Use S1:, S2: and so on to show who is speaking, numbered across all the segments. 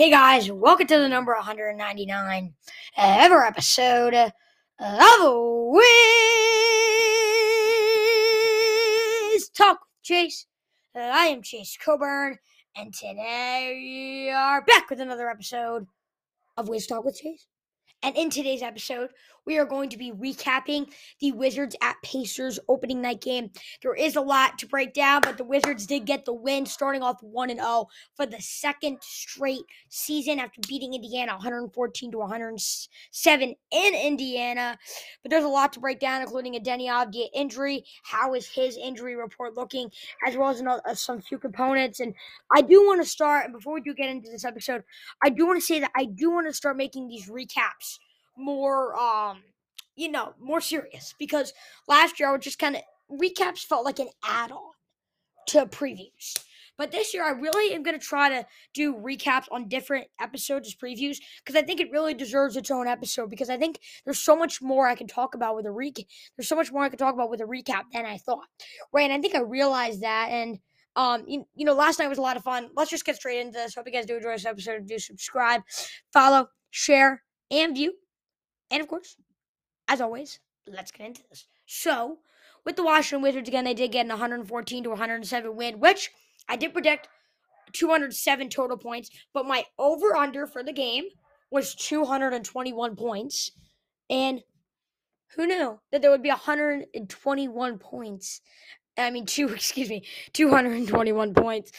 S1: Hey guys, welcome to the number 199 ever episode of Wiz Talk with Chase. Uh, I am Chase Coburn, and today we are back with another episode of Wiz Talk with Chase. And in today's episode, we are going to be recapping the Wizards at Pacers opening night game. There is a lot to break down, but the Wizards did get the win, starting off 1 0 for the second straight season after beating Indiana 114 to 107 in Indiana. But there's a lot to break down, including a Deni Avdija injury. How is his injury report looking, as well as another, uh, some few components. And I do want to start, and before we do get into this episode, I do want to say that I do want to start making these recaps more um you know more serious because last year I would just kind of recaps felt like an add-on to previews. But this year, I really am going to try to do recaps on different episodes as previews because I think it really deserves its own episode. Because I think there's so much more I can talk about with a recap. There's so much more I can talk about with a recap than I thought, right? And I think I realized that. And um, you, you know, last night was a lot of fun. Let's just get straight into this. Hope you guys do enjoy this episode. Do subscribe, follow, share, and view. And of course, as always, let's get into this. So, with the Washington Wizards again, they did get an 114 to 107 win, which I did predict 207 total points, but my over under for the game was 221 points. And who knew that there would be 121 points I mean, two, excuse me, 221 points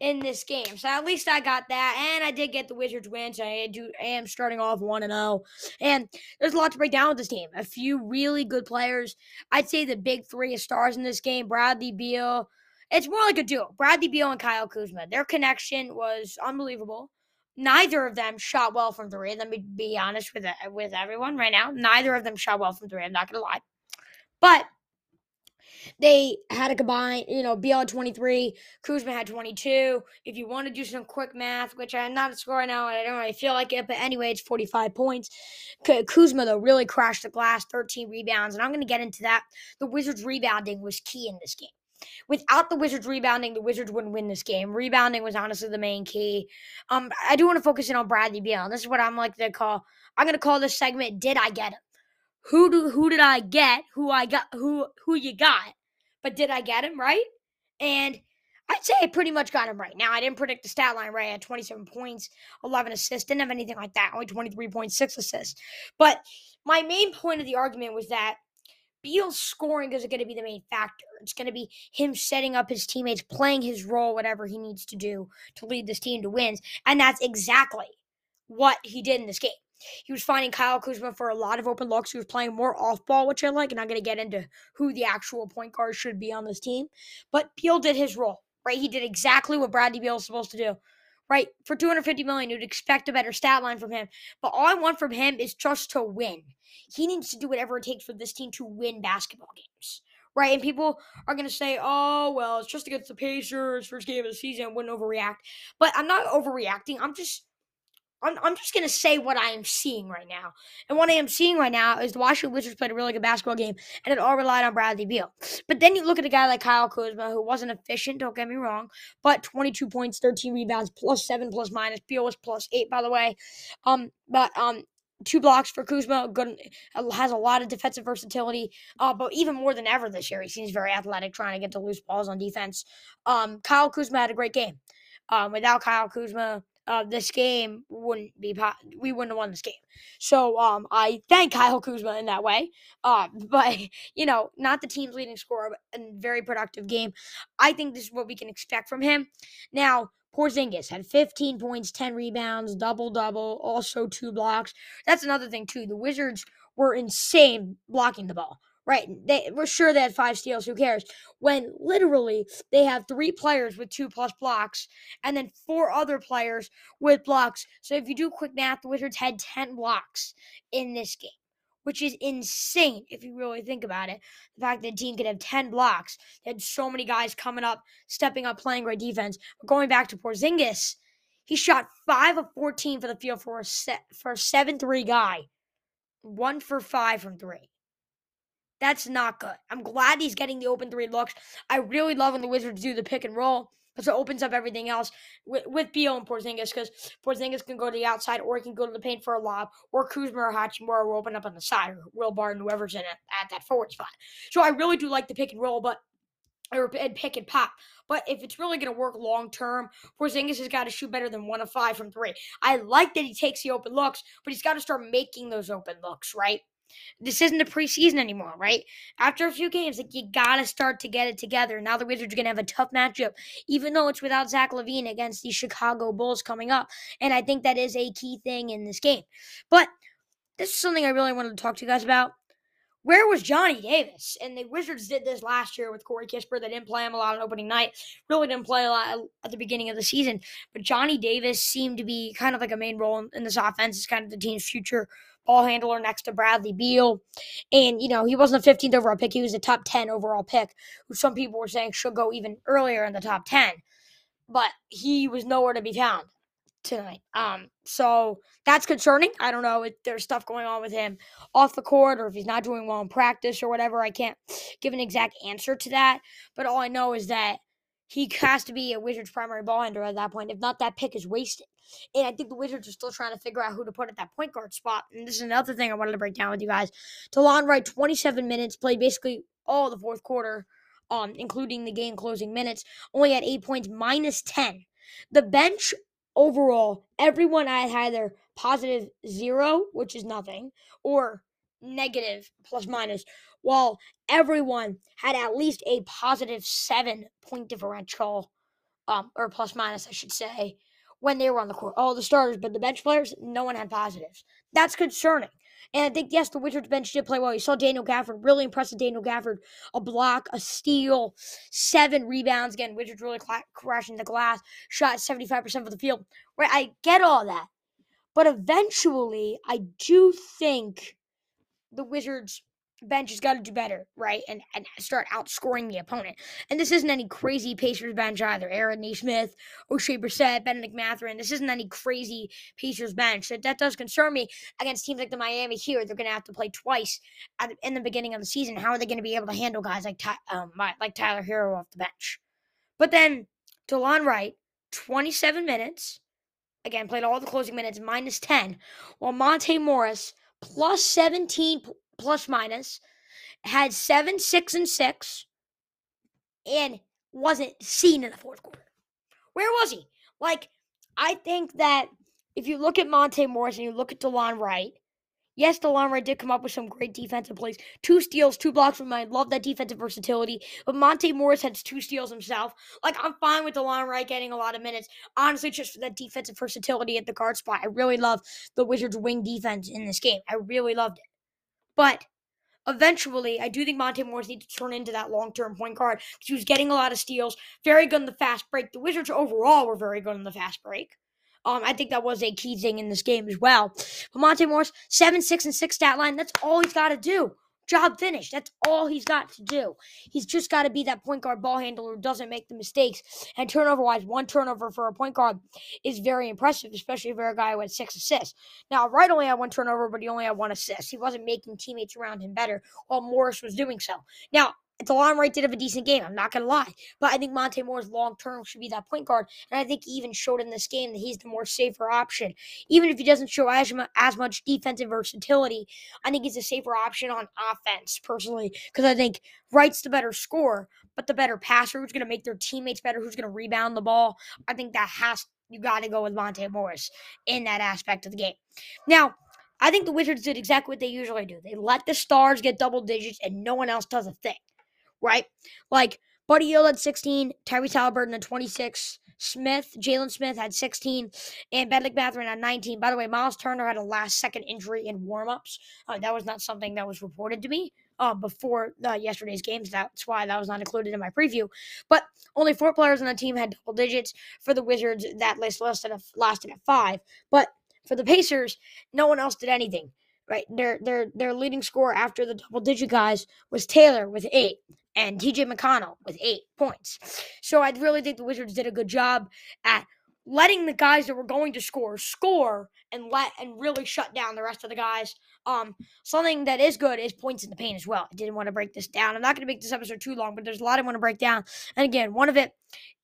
S1: in this game. So at least I got that. And I did get the Wizards win. So I, do, I am starting off 1 and 0. And there's a lot to break down with this team. A few really good players. I'd say the big three stars in this game Bradley Beal. It's more like a duo Bradley Beal and Kyle Kuzma. Their connection was unbelievable. Neither of them shot well from three. Let me be honest with with everyone right now. Neither of them shot well from three. I'm not going to lie. But they had a combined, you know, had 23, Kuzma had 22. If you want to do some quick math, which I'm not a score now, and I don't really feel like it, but anyway, it's 45 points. Kuzma, though, really crashed the glass, 13 rebounds, and I'm going to get into that. The Wizards' rebounding was key in this game. Without the Wizards rebounding, the Wizards wouldn't win this game. Rebounding was honestly the main key. Um, I do want to focus in on Bradley Beal. This is what I'm like to call. I'm to call this segment "Did I Get Him?" Who do who did I get? Who I got? Who who you got? But did I get him right? And I'd say I pretty much got him right. Now, I didn't predict the stat line right. I had 27 points, 11 assists. Didn't have anything like that. Only 23.6 assists. But my main point of the argument was that Beal's scoring isn't going to be the main factor. It's going to be him setting up his teammates, playing his role, whatever he needs to do to lead this team to wins. And that's exactly what he did in this game. He was finding Kyle Kuzma for a lot of open looks. He was playing more off ball, which I like, and I'm going to get into who the actual point guard should be on this team. But Beal did his role, right? He did exactly what Bradley Beal is supposed to do, right? For 250 million, you'd expect a better stat line from him. But all I want from him is just to win. He needs to do whatever it takes for this team to win basketball games. Right, and people are gonna say, "Oh, well, it's just against the Pacers, first game of the season, I wouldn't overreact." But I'm not overreacting. I'm just I'm, I'm just going to say what I am seeing right now. And what I am seeing right now is the Washington Wizards played a really good basketball game, and it all relied on Bradley Beal. But then you look at a guy like Kyle Kuzma, who wasn't efficient, don't get me wrong, but 22 points, 13 rebounds, plus 7, plus minus. Beal was plus 8, by the way. Um, But um, two blocks for Kuzma. Good, has a lot of defensive versatility. Uh, but even more than ever this year, he seems very athletic, trying to get to loose balls on defense. Um, Kyle Kuzma had a great game. Um, without Kyle Kuzma, uh, this game wouldn't be we wouldn't have won this game. So um, I thank Kyle Kuzma in that way. Uh, but you know, not the team's leading scorer, but a very productive game. I think this is what we can expect from him. Now, Porzingis had 15 points, 10 rebounds, double double, also two blocks. That's another thing too. The Wizards were insane blocking the ball. Right. They we're sure they had five steals, who cares? When literally they have three players with two plus blocks and then four other players with blocks. So if you do quick math, the Wizards had 10 blocks in this game, which is insane if you really think about it. The fact that the team could have 10 blocks. They had so many guys coming up, stepping up, playing great defense. Going back to Porzingis, he shot five of 14 for the field for a set for a 7-3 guy. One for five from three. That's not good. I'm glad he's getting the open three looks. I really love when the Wizards do the pick and roll. because it opens up everything else with, with Beal and Porzingis because Porzingis can go to the outside or he can go to the paint for a lob or Kuzma or Hachimura will open up on the side or Will Barton, whoever's in it at that forward spot. So I really do like the pick and roll, but or and pick and pop. But if it's really going to work long term, Porzingis has got to shoot better than one of five from three. I like that he takes the open looks, but he's got to start making those open looks, right? This isn't the preseason anymore, right? After a few games, like you gotta start to get it together. Now the Wizards are gonna have a tough matchup, even though it's without Zach LaVine against the Chicago Bulls coming up. And I think that is a key thing in this game. But this is something I really wanted to talk to you guys about where was Johnny Davis? And the Wizards did this last year with Corey Kispert. They didn't play him a lot on opening night. Really didn't play a lot at the beginning of the season. But Johnny Davis seemed to be kind of like a main role in, this offense. It's kind of the team's future ball handler next to Bradley Beal. And, you know, he wasn't a 15th overall pick. He was a top 10 overall pick, who some people were saying should go even earlier in the top 10. But he was nowhere to be found tonight. Um, so that's concerning. I don't know if there's stuff going on with him off the court or if he's not doing well in practice or whatever. I can't give an exact answer to that. But all I know is that he has to be a Wizards primary ball handler at that point. If not, that pick is wasted. And I think the Wizards are still trying to figure out who to put at that point guard spot. And this is another thing I wanted to break down with you guys. Delon Wright, 27 minutes, played basically all the fourth quarter, um, including the game closing minutes, only had eight points, minus 10. The bench overall, everyone had either positive zero, which is nothing, or negative plus minus, while everyone had at least a positive seven point differential, um, or plus minus, I should say, when they were on the court. All the starters, but the bench players, no one had positives. That's concerning. And I think, yes, the Wizards bench did play well. You saw Daniel Gafford, really impressive Daniel Gafford. A block, a steal, seven rebounds. Again, Wizards really cl- crashing the glass, shot 75% of the field. Right, I get all that. But eventually, I do think the Wizards bench has got to do better, right? And and start outscoring the opponent. And this isn't any crazy Pacers bench either. Aaron Nesmith, Oshae Brissett, Bennedict Mathurin. This isn't any crazy Pacers bench. That, that does concern me against teams like the Miami here. They're going to have to play twice at, in the beginning of the season. How are they going to be able to handle guys like um, like Tyler Herro off the bench? But then Delon Wright, 27 minutes. Again, played all the closing minutes, minus 10. While Monte Morris, plus 17 plus minus, had seven, six, and six, and wasn't seen in the fourth quarter. Where was he? Like, I think that if you look at Monte Morris and you look at DeLon Wright, yes, DeLon Wright did come up with some great defensive plays. Two steals, two blocks from mine. Love that defensive versatility. But Monte Morris had two steals himself. Like, I'm fine with DeLon Wright getting a lot of minutes. Honestly, just for that defensive versatility at the guard spot. I really love the Wizards' wing defense in this game. I really loved it. But eventually, I do think Monte Morris needs to turn into that long term point guard because he was getting a lot of steals, very good in the fast break. The Wizards overall were very good in the fast break. Um, I think that was a key thing in this game as well. But Monte Morris, seven, six, and six stat line. That's all he's got to do. Job finished. That's all he's got to do. He's just got to be that point guard ball handler who doesn't make the mistakes. And turnover wise, one turnover for a point guard is very impressive, especially for a guy who had six assists. Now, Wright only had one turnover, but he only had one assist. He wasn't making teammates around him better while Morris was doing so. Now, DeLon Wright did have a decent game. I'm not gonna lie, but I think Monte Morris long term should be that point guard, and I think he even showed in this game that he's the more safer option. Even if he doesn't show as, as much defensive versatility, I think he's a safer option on offense personally because I think Wright's the better scorer, but the better passer who's gonna make their teammates better, who's gonna rebound the ball. I think that has you got to go with Monte Morris in that aspect of the game. Now. I think the Wizards did exactly what they usually do. They let the stars get double digits and no one else does a thing right? Like Buddy Hield had 16, Tyrese Haliburton had 26, Smith, Jalen Smith had 16, and Bennedict Mathurin had 19. By the way, Miles Turner had a last second injury in warmups. Uh, that was not something that was reported to me uh, before uh, yesterday's games. That's why that was not included in my preview. But only four players on the team had double digits. For the Wizards, that list lasted, lasted at five. But for the Pacers, no one else did anything. Right, their their their leading score after the double digit guys was Taylor with eight and TJ McConnell with eight points. So I really think the Wizards did a good job at letting the guys that were going to score score and let and really shut down the rest of the guys. Um, something that is good is points in the paint as well. I didn't want to break this down. I'm not going to make this episode too long, but there's a lot I want to break down. And again, one of it,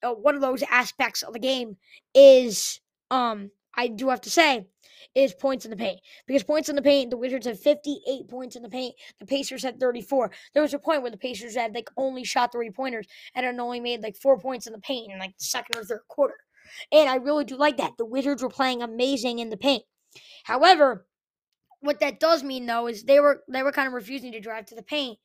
S1: uh, one of those aspects of the game is, um, I do have to say, is points in the paint. Because points in the paint, the Wizards had 58 points in the paint. The Pacers had 34. There was a point where the Pacers had like only shot three pointers and had only made like four points in the paint in like the second or third quarter. And I really do like that. The Wizards were playing amazing in the paint. However, what that does mean though is they were they were kind of refusing to drive to the paint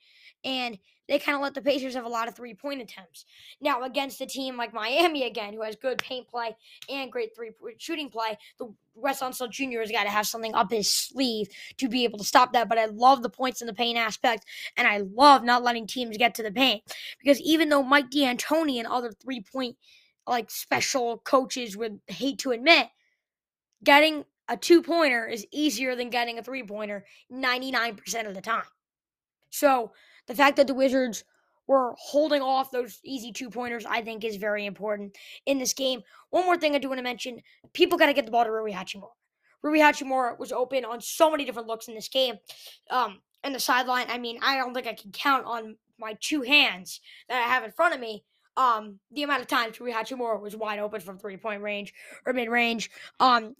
S1: and they kind of let the Pacers have a lot of three point attempts. Now, against a team like Miami again, who has good paint play and great three point shooting play, the Wes Unseld Jr. has got to have something up his sleeve to be able to stop that. But I love the points in the paint aspect, and I love not letting teams get to the paint because even though Mike D'Antoni and other three point like special coaches would hate to admit, getting a two pointer is easier than getting a three pointer 99% of the time. So the fact that the Wizards were holding off those easy two pointers, I think, is very important in this game. One more thing I do want to mention people got to get the ball to Rui Hachimura. Rui Hachimura was open on so many different looks in this game. Um, and the sideline, I mean, I don't think I can count on my two hands that I have in front of me um, the amount of times Rui Hachimura was wide open from three point range or mid range. Um,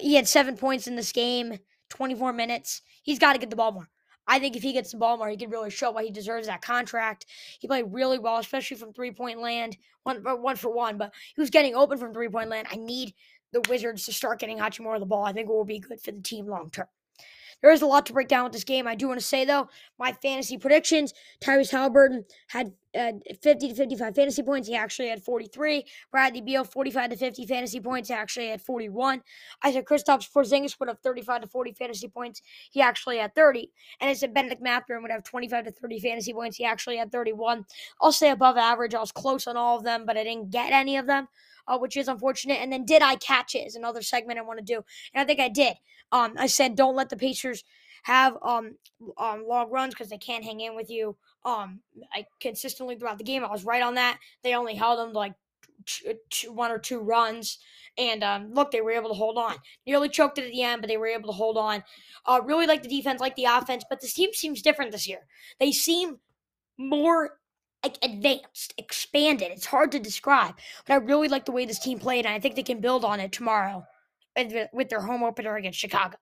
S1: he had seven points in this game, 24 minutes. He's got to get the ball more. I think if he gets the ball more, he can really show why he deserves that contract. He played really well, especially from three point land, one, uh, one for one, but he was getting open from three point land. I need the Wizards to start getting Hachimura the ball. I think it will be good for the team long term. There is a lot to break down with this game. I do want to say, though, my fantasy predictions Tyrese Haliburton had uh, 50 to 55 fantasy points. He actually had 43. Bradley Beal, 45 to 50 fantasy points. He actually had 41. I said Kristaps Porzingis would have 35 to 40 fantasy points. He actually had 30. And I said Bennedict Mathurin would have 25 to 30 fantasy points. He actually had 31. I'll say above average. I was close on all of them, but I didn't get any of them. Uh, which is unfortunate. And then did I catch it is another segment I want to do. And I think I did. Um, I said don't let the Pacers have um, um long runs because they can't hang in with you um, I consistently throughout the game, I was right on that. They only held them like two, one or two runs, and um, look, they were able to hold on. Nearly choked it at the end, but they were able to hold on. Uh, really like the defense, like the offense, but this team seems different this year. They seem more like advanced, expanded. It's hard to describe, but I really like the way this team played, and I think they can build on it tomorrow with their home opener against Chicago.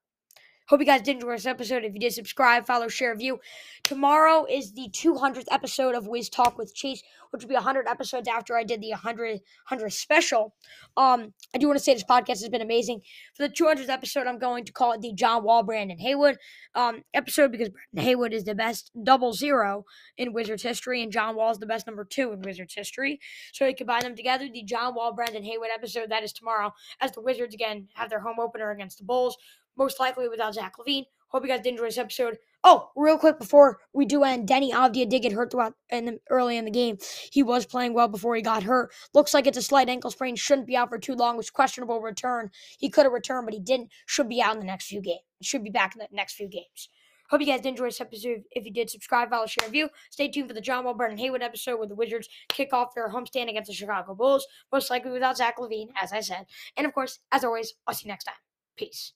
S1: Hope you guys did enjoy this episode. If you did, subscribe, follow, share, view. Tomorrow is the 200th episode of Wiz Talk with Chase, which will be 100 episodes after I did the 100, 100 special. Um, I do want to say this podcast has been amazing. For the 200th episode, I'm going to call it the John Wall, Brendan Haywood um, episode because Brendan Haywood is the best double zero in Wizards history, and John Wall is the best number two in Wizards history. So you combine them together. The John Wall, Brendan Haywood episode that is tomorrow, as the Wizards again have their home opener against the Bulls most likely without Zach LaVine. Hope you guys did enjoy this episode. Oh, real quick before we do end, Deni Avdija did get hurt throughout in the, early in the game. He was playing well before he got hurt. Looks like it's a slight ankle sprain. Shouldn't be out for too long. Was questionable return. He could have returned, but he didn't. Should be out in the next few games. Should be back in the next few games. Hope you guys did enjoy this episode. If you did, subscribe, follow, share, review. Stay tuned for the John Wall, Brendan Haywood episode where the Wizards kick off their homestand against the Chicago Bulls, most likely without Zach LaVine, as I said. And of course, as always, I'll see you next time. Peace.